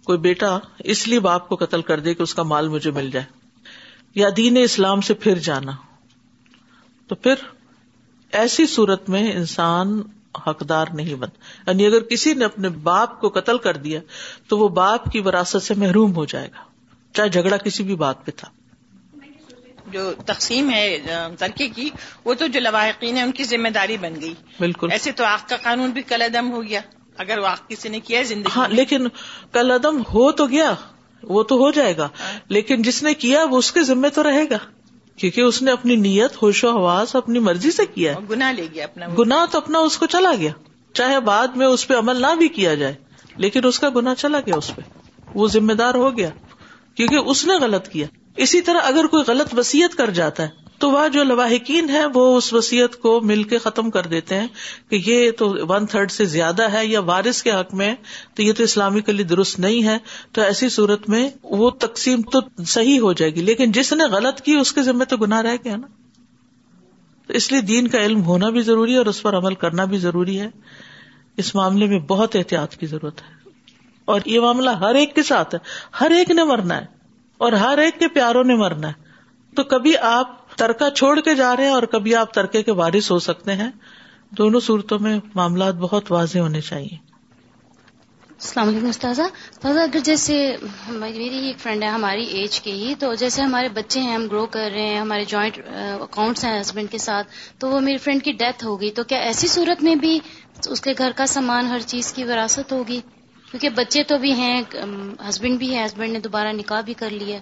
[SPEAKER 1] کوئی بیٹا اس لیے باپ کو قتل کر دے کہ اس کا مال مجھے مل جائے۔ یا دین اسلام سے پھر جانا۔ تو پھر ایسی صورت میں انسان حقدار نہیں بن یعنی اگر کسی نے اپنے باپ کو قتل کر دیا تو وہ باپ کی وراثت سے محروم ہو جائے گا۔ چاہے جھگڑا کسی بھی بات پہ تھا۔
[SPEAKER 2] جو تقسیم ہے ترکے کی وہ تو جو لواحقین ہے ان کی ذمہ داری بن گئی۔
[SPEAKER 1] بالکل۔
[SPEAKER 2] ایسے تو آگ کا قانون بھی کل عدم ہو گیا۔ اگر وہ آگ کسی نے کیا زندگی
[SPEAKER 1] ہاں لیکن کل عدم ہو تو گیا وہ تو ہو جائے گا۔ لیکن جس نے کیا وہ اس کے ذمے تو رہے گا۔ کیونکہ اس نے اپنی نیت ہوش و حواس اپنی مرضی سے کیا ہے۔
[SPEAKER 2] گنا لے گیا اپنا
[SPEAKER 1] گنا تو اپنا اس کو چلا گیا۔ چاہے بعد میں اس پہ عمل نہ بھی کیا جائے لیکن اس کا گنا چلا گیا اس پہ۔ وہ ذمہ دار ہو گیا کیونکہ اس نے غلط کیا۔ اسی طرح اگر کوئی غلط وسیعت کر جاتا ہے تو وہ جو لواحقین ہے وہ اس وسیعت کو مل کے ختم کر دیتے ہیں کہ یہ تو ون تھرڈ سے زیادہ ہے یا وارث کے حق میں، تو یہ تو اسلامی کے لیے درست نہیں ہے۔ تو ایسی صورت میں وہ تقسیم تو صحیح ہو جائے گی۔ لیکن جس نے غلط کی، اس کے ذمے تو گناہ رہ گیا نا۔ تو اس لیے دین کا علم ہونا بھی ضروری ہے اور اس پر عمل کرنا بھی ضروری ہے۔ اس معاملے میں بہت احتیاط کی ضرورت ہے۔ اور یہ معاملہ ہر ایک کے ساتھ ہے۔ ہر ایک نے مرنا ہے اور ہر ایک کے پیاروں نے مرنا ہے۔ تو کبھی آپ ترکا چھوڑ کے جا رہے ہیں اور کبھی آپ ترکے کے وارث ہو سکتے ہیں، دونوں صورتوں میں معاملات بہت واضح ہونے چاہیے۔
[SPEAKER 3] السلام علیکم استاذہ۔ استاذہ، اگر جیسے میری ایک فرینڈ ہے ہماری ایج کے ہی، تو جیسے ہمارے بچے ہیں، ہم گرو کر رہے ہیں، ہمارے جوائنٹ اکاؤنٹس uh, ہیں ہسبینڈ کے ساتھ، تو وہ میری فرینڈ کی ڈیتھ ہوگی۔ تو کیا ایسی صورت میں بھی اس کے گھر کا سامان ہر چیز کی وراثت ہوگی؟ کیونکہ بچے تو بھی ہیں ہسبینڈ بھی ہے ہسبینڈ نے دوبارہ نکاح بھی کر لیا۔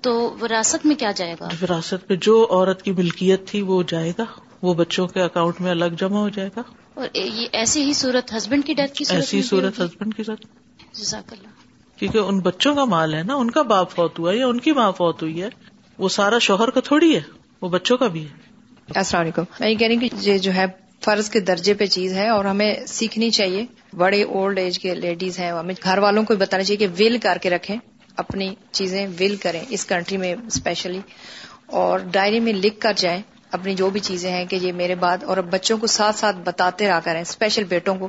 [SPEAKER 3] تو وراثت میں کیا جائے گا؟
[SPEAKER 1] وراثت میں جو عورت کی ملکیت تھی وہ جائے گا وہ بچوں کے اکاؤنٹ میں الگ جمع ہو جائے گا۔
[SPEAKER 3] اور یہ ایسی ہی صورت ہسبینڈ کی ڈیتھ کی
[SPEAKER 1] ایسی صورت ہسبینڈ کی ساتھ
[SPEAKER 3] جزاک اللہ۔
[SPEAKER 1] کیونکہ ان بچوں کا مال ہے نا ان کا باپ فوت ہوا ہے یا ان کی ماں فوت ہوئی ہے وہ سارا شوہر کا تھوڑی ہے وہ بچوں کا بھی ہے۔
[SPEAKER 4] السلام علیکم۔ میں یہ کہہ رہی ہوں کہ یہ جو ہے فرض کے درجے پہ چیز ہے اور ہمیں سیکھنی چاہیے۔ بڑے اولڈ ایج کے لیڈیز ہیں ہمیں گھر والوں کو بتانا چاہیے کہ ول کر کے رکھیں۔ اپنی چیزیں ول کریں اس کنٹری میں اسپیشلی اور ڈائری میں لکھ کر جائیں اپنی جو بھی چیزیں ہیں کہ یہ میرے بعد اور بچوں کو ساتھ ساتھ بتاتے رہا کریں اسپیشل بیٹوں کو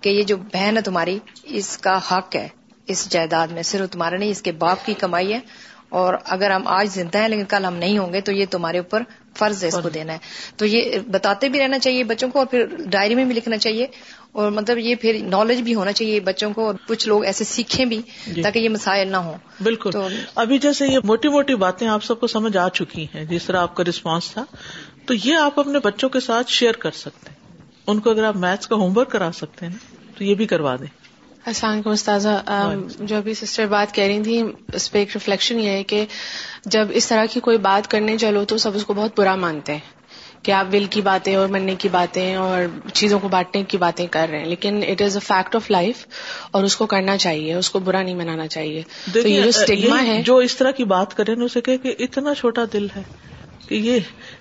[SPEAKER 4] کہ یہ جو بہن ہے تمہاری اس کا حق ہے اس جائیداد میں صرف تمہارا نہیں اس کے باپ کی کمائی ہے اور اگر ہم آج زندہ ہیں لیکن کل ہم نہیں ہوں گے تو یہ تمہارے اوپر فرض ہے اس کو دینا ہے۔ تو یہ بتاتے بھی رہنا چاہیے بچوں کو اور پھر ڈائری میں بھی لکھنا چاہیے اور مطلب یہ پھر نالج بھی ہونا چاہیے بچوں کو اور کچھ لوگ ایسے سیکھیں بھی
[SPEAKER 1] جی۔
[SPEAKER 4] تاکہ یہ مسائل نہ ہوں۔
[SPEAKER 1] بالکل۔
[SPEAKER 4] تو
[SPEAKER 1] ابھی جیسے یہ موٹی موٹی باتیں آپ سب کو سمجھ آ چکی ہیں جس طرح آپ کا رسپانس تھا تو یہ آپ اپنے بچوں کے ساتھ شیئر کر سکتے ہیں۔ ان کو اگر آپ میتھس کا ہوم ورک کرا سکتے ہیں تو یہ بھی کروا دیں۔
[SPEAKER 5] السلام علیکم استاذہ۔ جو ابھی سسٹر بات کہہ رہی تھی اس پہ ایک ریفلیکشن یہ ہے کہ جب اس طرح کی کوئی بات کرنے چلو تو سب اس کو بہت برا مانتے ہیں۔ کہ آپ ول کی باتیں اور مننے کی باتیں اور چیزوں کو بانٹنے کی باتیں کر رہے ہیں لیکن it is a fact of life اور اس کو کرنا چاہیے اس کو برا نہیں منانا چاہیے۔ تو یہ جو اسٹیگما ہے۔
[SPEAKER 1] جو اس طرح کی بات کرے نا اسے کہ کہ اتنا چھوٹا دل ہے کہ یہ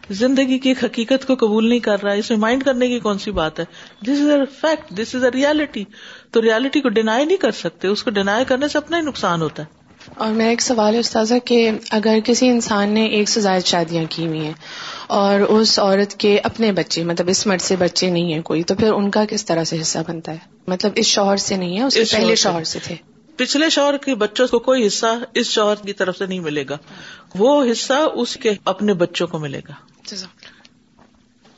[SPEAKER 1] زندگی کی ایک حقیقت کو قبول نہیں کر رہا ہے اس میں مائنڈ کرنے کی کون سی بات ہے؟ This is a fact this is a reality تو ریالٹی کو ڈینائی نہیں کر سکتے اس کو ڈینائی کرنے سے اپنا ہی نقصان ہوتا ہے۔
[SPEAKER 5] اور میرا ایک سوال ہے استاذہ کہ اگر کسی انسان نے ایک سے زائد شادیاں کی ہوئی ہیں اور اس عورت کے اپنے بچے مطلب اس مرد سے بچے نہیں ہیں کوئی تو پھر ان کا کس طرح سے حصہ بنتا ہے؟ مطلب اس شوہر سے نہیں ہے اس کے پہلے
[SPEAKER 1] شوہر۔ سے۔
[SPEAKER 5] تھے۔
[SPEAKER 1] پچھلے شوہر کے بچوں کو کوئی حصہ اس شوہر کی طرف سے نہیں ملے گا۔ وہ حصہ اس کے اپنے بچوں کو ملے گا۔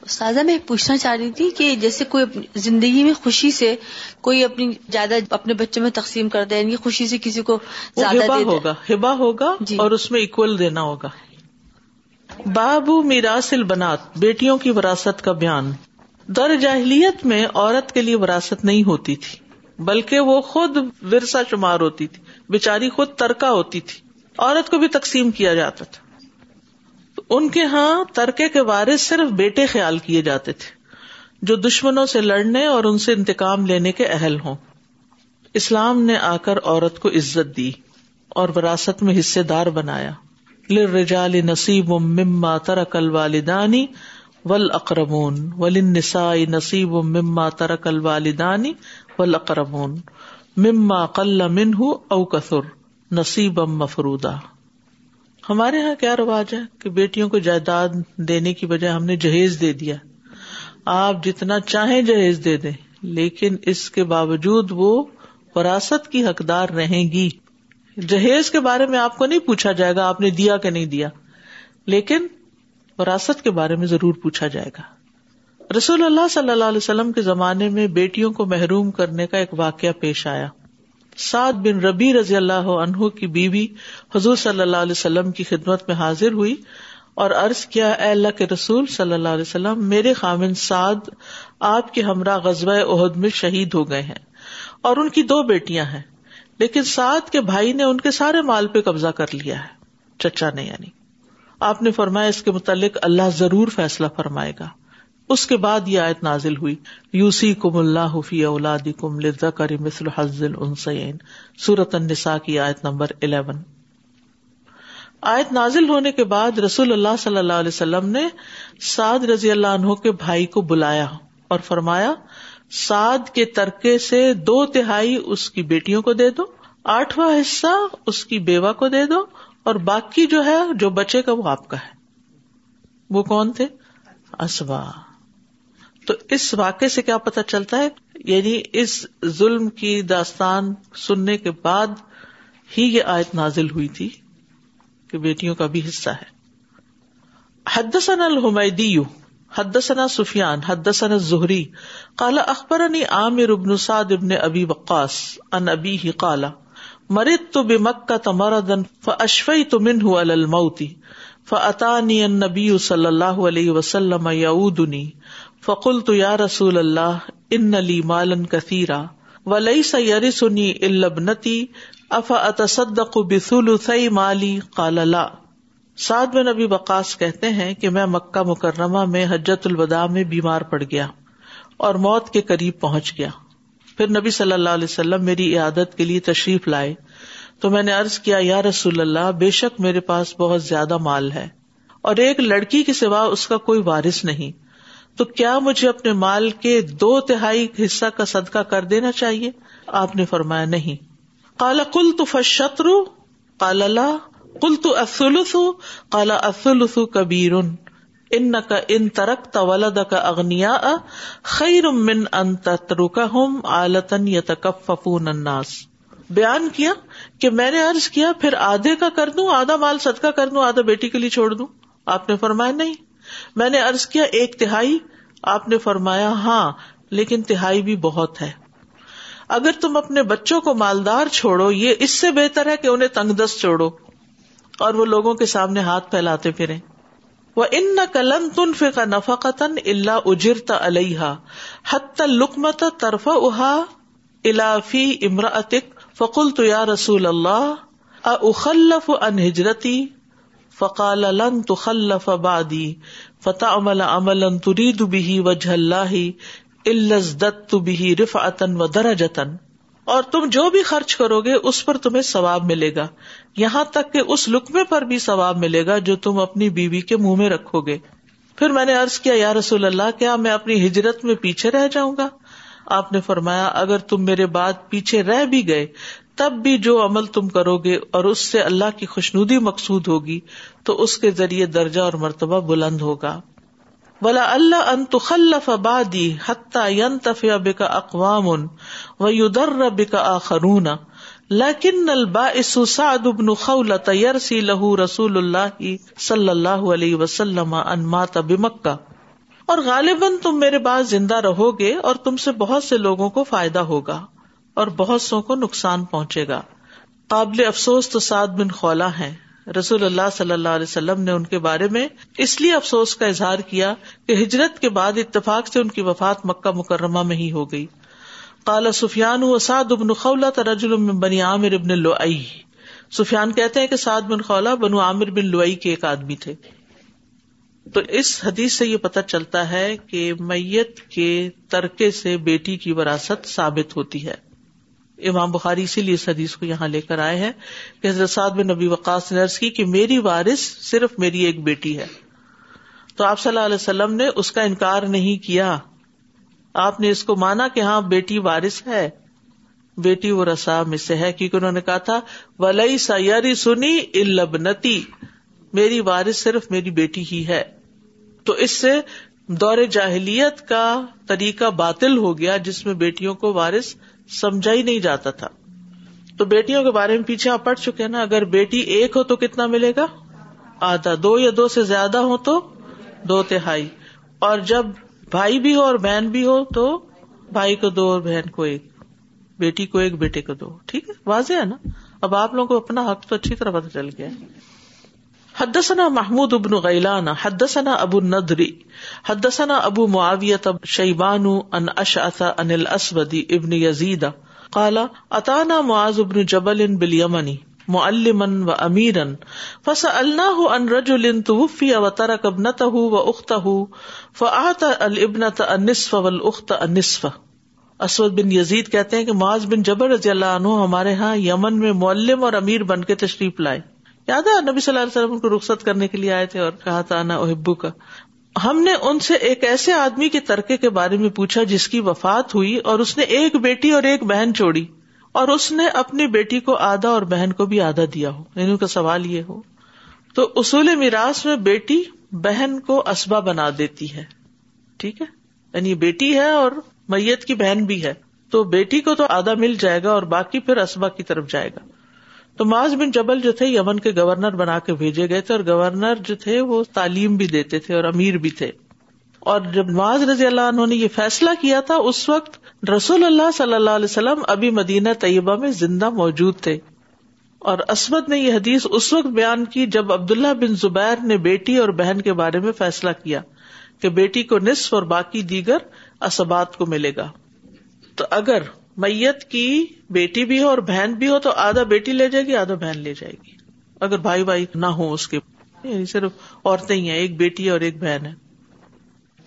[SPEAKER 6] استاذہ میں پوچھنا چاہ رہی تھی کہ جیسے کوئی زندگی میں خوشی سے کوئی اپنی جائیداد اپنے بچوں میں تقسیم کر دے یعنی خوشی سے کسی کو زیادہ
[SPEAKER 1] ہبا
[SPEAKER 6] دے دے۔
[SPEAKER 1] ہوگا ہبا ہوگا
[SPEAKER 6] جی۔
[SPEAKER 1] اور اس میں اکول دینا ہوگا۔ بابو میراث البنات بیٹیوں کی وراثت کا بیان۔ در جاہلیت میں عورت کے لیے وراثت نہیں ہوتی تھی بلکہ وہ خود ورثہ شمار ہوتی تھی بیچاری خود ترکا ہوتی تھی۔ عورت کو بھی تقسیم کیا جاتا تھا۔ ان کے ہاں ترکے کے وارث صرف بیٹے خیال کیے جاتے تھے، جو دشمنوں سے لڑنے اور ان سے انتقام لینے کے اہل ہوں۔ اسلام نے آ کر عورت کو عزت دی اور وراثت میں حصے دار بنایا۔ للرجال نصیب مما ترک الوالدانی والاقربون وللنساء نصیب مما ترک الوالدانی والاقربون مما قل منه او کثر، نصیبا مفروضا۔ ہمارے یہاں کیا رواج ہے کہ بیٹیوں کو جائیداد دینے کی بجائے ہم نے جہیز دے دیا۔ آپ جتنا چاہیں جہیز دے دیں، لیکن اس کے باوجود وہ وراثت کی حقدار رہیں گی۔ جہیز کے بارے میں آپ کو نہیں پوچھا جائے گا، آپ نے دیا کہ نہیں دیا۔ لیکن وراثت کے بارے میں ضرور پوچھا جائے گا۔ رسول اللہ صلی اللہ علیہ وسلم کے زمانے میں بیٹیوں کو محروم کرنے کا ایک واقعہ پیش آیا۔ سعد بن ربی رضی اللہ عنہ کی بیوی حضور صلی اللہ علیہ وسلم کی خدمت میں حاضر ہوئی اور عرض کیا، اے اللہ کے رسول صلی اللہ علیہ وسلم، میرے خامن سعد آپ کے ہمراہ غزوہ عہد میں شہید ہو گئے ہیں اور ان کی دو بیٹیاں ہیں، لیکن سعد کے بھائی نے ان کے سارے مال پہ قبضہ کر لیا ہے۔ چچا نے یعنی آپ نے فرمایا، اس کے متعلق اللہ ضرور فیصلہ فرمائے گا۔ اس کے بعد یہ آیت نازل ہوئی یوسی کم اللہ فی اولاد کم لکری مثل حزل انسین سورت النساء کی آیت نمبر الیون۔ آیت نازل ہونے کے بعد رسول اللہ صلی اللہ علیہ وسلم نے سعد رضی اللہ عنہ کے بھائی کو بلایا اور فرمایا، سعد کے ترکے سے دو تہائی اس کی بیٹیوں کو دے دو، آٹھواں حصہ اس کی بیوہ کو دے دو، اور باقی جو ہے، جو بچے کا وہ آپ کا ہے۔ وہ کون تھے؟ اسوا تو اس واقعے سے کیا پتا چلتا ہے؟ یعنی اس ظلم کی داستان سننے کے بعد ہی یہ آیت نازل ہوئی تھی کہ بیٹیوں کا بھی حصہ ہے۔ حدسن الحمیدی حدسنا سفیان حدسن زہری کالا اخبر عامر ابن سعد ابن ابی وقاص ان ابی ہی کالا مرد تو بے مکہ تمردن فشفئی تو من ہوں نبی صلی اللہ علیہ وسلم یعودنی۔ فقل تو یا رسول اللہ، ان علی مالن کثیرا ولی سیری سنی البنتی اف اتصدق بسول سی مالی؟ قال سعد بن نبی بقاس کہتے ہیں کہ میں مکہ مکرمہ میں حجت الوداع میں بیمار پڑ گیا اور موت کے قریب پہنچ گیا۔ پھر نبی صلی اللہ علیہ وسلم میری عیادت کے لیے تشریف لائے۔ تو میں نے ارض کیا، یا رسول اللہ، بے شک میرے پاس بہت زیادہ مال ہے اور ایک لڑکی کے سوا اس کا کوئی وارث نہیں۔ تو کیا مجھے اپنے مال کے دو تہائی حصہ کا صدقہ کر دینا چاہیے؟ آپ نے فرمایا نہیں۔ کالا کل تو فشتر کالا کل تو افسلس کالا افسلس کبیر ان کا ان ترک تولد کا اگنیا خیر من ان تترکا ہم آلتن یا الناس۔ بیان کیا کہ میں نے ارض کیا پھر آدھے کا کر دوں، آدھا مال صدقہ کر دوں، آدھا بیٹی کے لیے چھوڑ دوں؟ آپ نے فرمایا نہیں۔ میں نے ارض کیا، ایک تہائی؟ آپ نے فرمایا ہاں لیکن تہائی بھی بہت ہے۔ اگر تم اپنے بچوں کو مالدار چھوڑو، یہ اس سے بہتر ہے کہ انہیں تنگ دست چھوڑو اور وہ لوگوں کے سامنے ہاتھ پھیلاتے پھرے وہ ان نہ کلن تن فکا نفا قطن اللہ اجرتا علیہ حت لکمت طرف اہا الافی امراطک فقل تو یا رسول اللہ اخلف ان ہجرتی فقال لن تخلف بعدی فتح عمل عمل ترید بھی وجہ اللہ الزدت بھی رفعتن و درجتن اور تم جو بھی خرچ کرو گے، اس پر تمہیں ثواب ملے گا۔ یہاں تک کہ اس لکمے پر بھی ثواب ملے گا جو تم اپنی بیوی کے منہ میں رکھو گے۔ پھر میں نے ارض کیا، یا رسول اللہ، کیا میں اپنی ہجرت میں پیچھے رہ جاؤں گا؟ آپ نے فرمایا، اگر تم میرے بعد پیچھے رہ بھی گئے تب بھی جو عمل تم کرو گے اور اس سے اللہ کی خوشنودی مقصود ہوگی، تو اس کے ذریعے درجہ اور مرتبہ بلند ہوگا۔ بلا اللہ ان تخلف بادی حتیٰ بکا اقوام و یدر بکا آخرون۔ لیکن الباعث سعد بن خولت یرسی لہو رسول اللہ صلی اللہ علیہ وسلم ان مات بمکہ۔ اور غالباً تم میرے بعد زندہ رہو گے اور تم سے بہت سے لوگوں کو فائدہ ہوگا۔ اور بہت سو کو نقصان پہنچے گا۔ قابل افسوس تو سعد بن خولا ہے رسول اللہ صلی اللہ علیہ وسلم نے ان کے بارے میں اس لیے افسوس کا اظہار کیا کہ ہجرت کے بعد اتفاق سے ان کی وفات مکہ مکرمہ میں ہی ہو گئی۔ کالا سفیان و سعد ابن خولا ترجل بنی عامر ابن لوئی سفیان کہتے ہیں کہ سعد بن خولا بنو عامر بن لوئی کے ایک آدمی تھے۔ تو اس حدیث سے یہ پتہ چلتا ہے کہ میت کے ترکے سے بیٹی کی وراثت ثابت ہوتی ہے۔ امام بخاری اسی لیے اس حدیث کو یہاں لے کر آئے ہیں کہ حضرت سعد بن نبی وقاص نے عرض کی کہ میری وارث صرف میری ایک بیٹی ہے۔ تو آپ صلی اللہ علیہ وسلم نے اس کا انکار نہیں کیا۔ آپ نے اس کو مانا کہ ہاں بیٹی وارث ہے۔ بیٹی وہ رسا میں سے ہے۔ کیونکہ انہوں نے کہا تھا ولی سیاری سنی البنتی میری وارث صرف میری بیٹی ہی ہے۔ تو اس سے دور جاہلیت کا طریقہ باطل ہو گیا، جس میں بیٹیوں کو وارث سمجھا ہی نہیں جاتا تھا۔ تو بیٹیوں کے بارے میں پیچھے آپ پڑھ چکے نا، اگر بیٹی ایک ہو تو کتنا ملے گا؟ آدھا۔ دو یا دو سے زیادہ ہو تو دو تہائی۔ اور جب بھائی بھی ہو اور بہن بھی ہو تو بھائی کو دو اور بہن کو ایک۔ بیٹی کو ایک، بیٹے کو دو۔ ٹھیک ہے؟ واضح ہے نا؟ اب آپ لوگوں کو اپنا حق تو اچھی طرح پتہ چل گیا۔ حدثنا محمود ابن غیلان، حدثنا ابو ندری حدثنا ابو معاویت شیبان ان اشعث ان الاسود ابن یزید. قال، اتانا معاذ ابن جبل بالیمن معلمن و امیرن فس اللہ ان رجل توفی و ترک ابنتہ و اختہ فآت الابنت النصف والأخت النصف. اسود بن یزید کہتے ہیں کہ معاذ بن جبر رضی اللہ عنہ ہمارے ہاں یمن میں معلم اور امیر بن کے تشریف لائے۔ یاد ہے نبی صلی اللہ علیہ وسلم کو رخصت کرنے کے لیے آئے تھے اور کہا تھا، انا احبو کا۔ ہم نے ان سے ایک ایسے آدمی کے ترکے کے بارے میں پوچھا جس کی وفات ہوئی اور اس نے ایک بیٹی اور ایک بہن چھوڑی اور اس نے اپنی بیٹی کو آدھا اور بہن کو بھی آدھا دیا ہو۔ یعنی ان کا سوال یہ ہو۔ تو اصول میراث میں بیٹی بہن کو اسبا بنا دیتی ہے۔ ٹھیک ہے؟ یعنی بیٹی ہے اور میت کی بہن بھی ہے۔ تو بیٹی کو تو آدھا مل جائے گا اور باقی پھر اسبا کی طرف جائے گا۔ تو معاذ بن جبل جو تھے یمن کے گورنر بنا کے بھیجے گئے تھے اور گورنر جو تھے وہ تعلیم بھی دیتے تھے اور امیر بھی تھے۔ اور جب معاذ رضی اللہ عنہ نے یہ فیصلہ کیا تھا، اس وقت رسول اللہ صلی اللہ علیہ وسلم ابھی مدینہ طیبہ میں زندہ موجود تھے۔ اور اسمد نے یہ حدیث اس وقت بیان کی جب عبداللہ بن زبیر نے بیٹی اور بہن کے بارے میں فیصلہ کیا کہ بیٹی کو نصف اور باقی دیگر اسبات کو ملے گا۔ تو اگر میت کی بیٹی بھی ہو اور بہن بھی ہو تو آدھا بیٹی لے جائے گی، آدھا بہن لے جائے گی۔ اگر بھائی بھائی نہ ہو اس کے یعنی صرف عورتیں ہی ہیں، ایک بیٹی اور ایک بہن ہے۔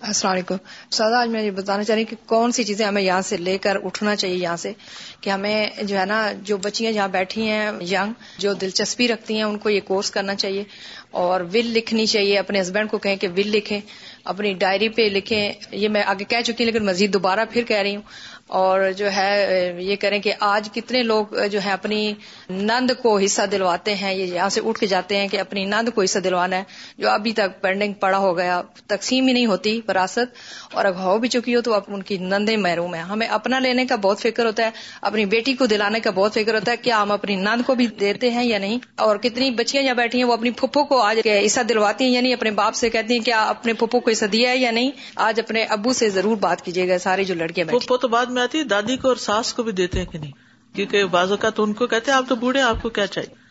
[SPEAKER 4] السلام علیکم۔ سادا آج میں یہ بتانا چاہ رہی ہوں کہ کون سی چیزیں ہمیں یہاں سے لے کر اٹھنا چاہیے یہاں سے؟ کہ ہمیں جو ہے نا، جو بچیاں جہاں بیٹھی ہیں ینگ جو دلچسپی رکھتی ہیں، ان کو یہ کورس کرنا چاہیے۔ اور ول لکھنی چاہیے، اپنے ہسبینڈ کو کہیں کہ ول لکھیں، اپنی ڈائری پہ لکھیں۔ یہ میں آگے کہہ چکی ہوں، لیکن مزید دوبارہ پھر کہہ رہی ہوں۔ اور جو ہے، یہ کریں کہ آج کتنے لوگ جو ہے اپنی نند کو حصہ دلواتے ہیں، یہ یہاں سے اٹھ کے جاتے ہیں کہ اپنی نند کو حصہ دلوانا ہے، جو ابھی تک پینڈنگ پڑا ہو گیا، تقسیم ہی نہیں ہوتی وراثت، اور اگر ہو بھی چکی ہو تو اب ان کی نندیں محروم ہیں۔ ہمیں اپنا لینے کا بہت فکر ہوتا ہے، اپنی بیٹی کو دلانے کا بہت فکر ہوتا ہے، کیا ہم اپنی نند کو بھی دیتے ہیں یا نہیں؟ اور کتنی بچیاں جہاں بیٹھی ہیں، وہ اپنی پھپھو کو آج حصہ دلواتی ہیں یعنی اپنے باپ سے کہتی ہیں، کیا اپنے پھپھو کو حصہ دیا ہے یا نہیں؟ آج اپنے ابو سے ضرور بات کیجیے گا، سارے جو لڑکیاں
[SPEAKER 1] تو بعد میں آتی ہے، دادی کو اور ساس کو بھی دیتے ہیں کہ نہیں؟ کیونکہ بعض اوقات ان کو کہتے ہیں، آپ تو بوڑھے آپ کو کیا چاہیے؟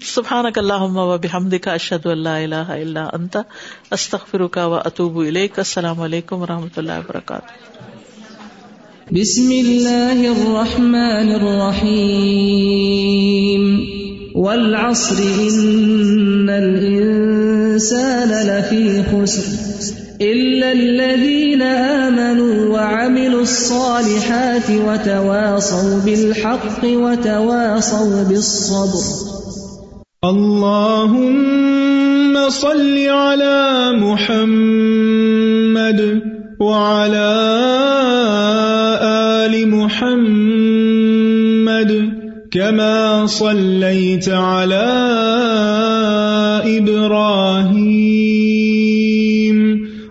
[SPEAKER 1] سبحان اللہ کا اشد اللہ اللہ اللہ انتا استخر کا و اطوب علیک السلام علیکم و رحمۃ اللہ وبرکاتہ۔
[SPEAKER 7] بسم اللہ الرحمن الرحیم۔ والعصر، ان الانسان لفی خسر۔ إلا الذين آمنوا وعملوا الصالحات وتواصوا بالحق وتواصوا بالصبر.
[SPEAKER 8] اللهم صل على محمد وعلى آل محمد كما صليت على إبراهيم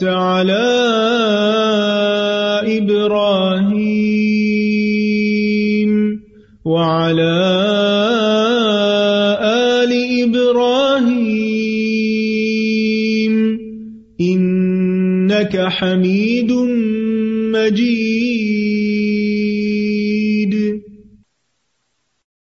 [SPEAKER 8] باركت على إبراهيم وعلى آل إبراهيم إنك حميد مجيد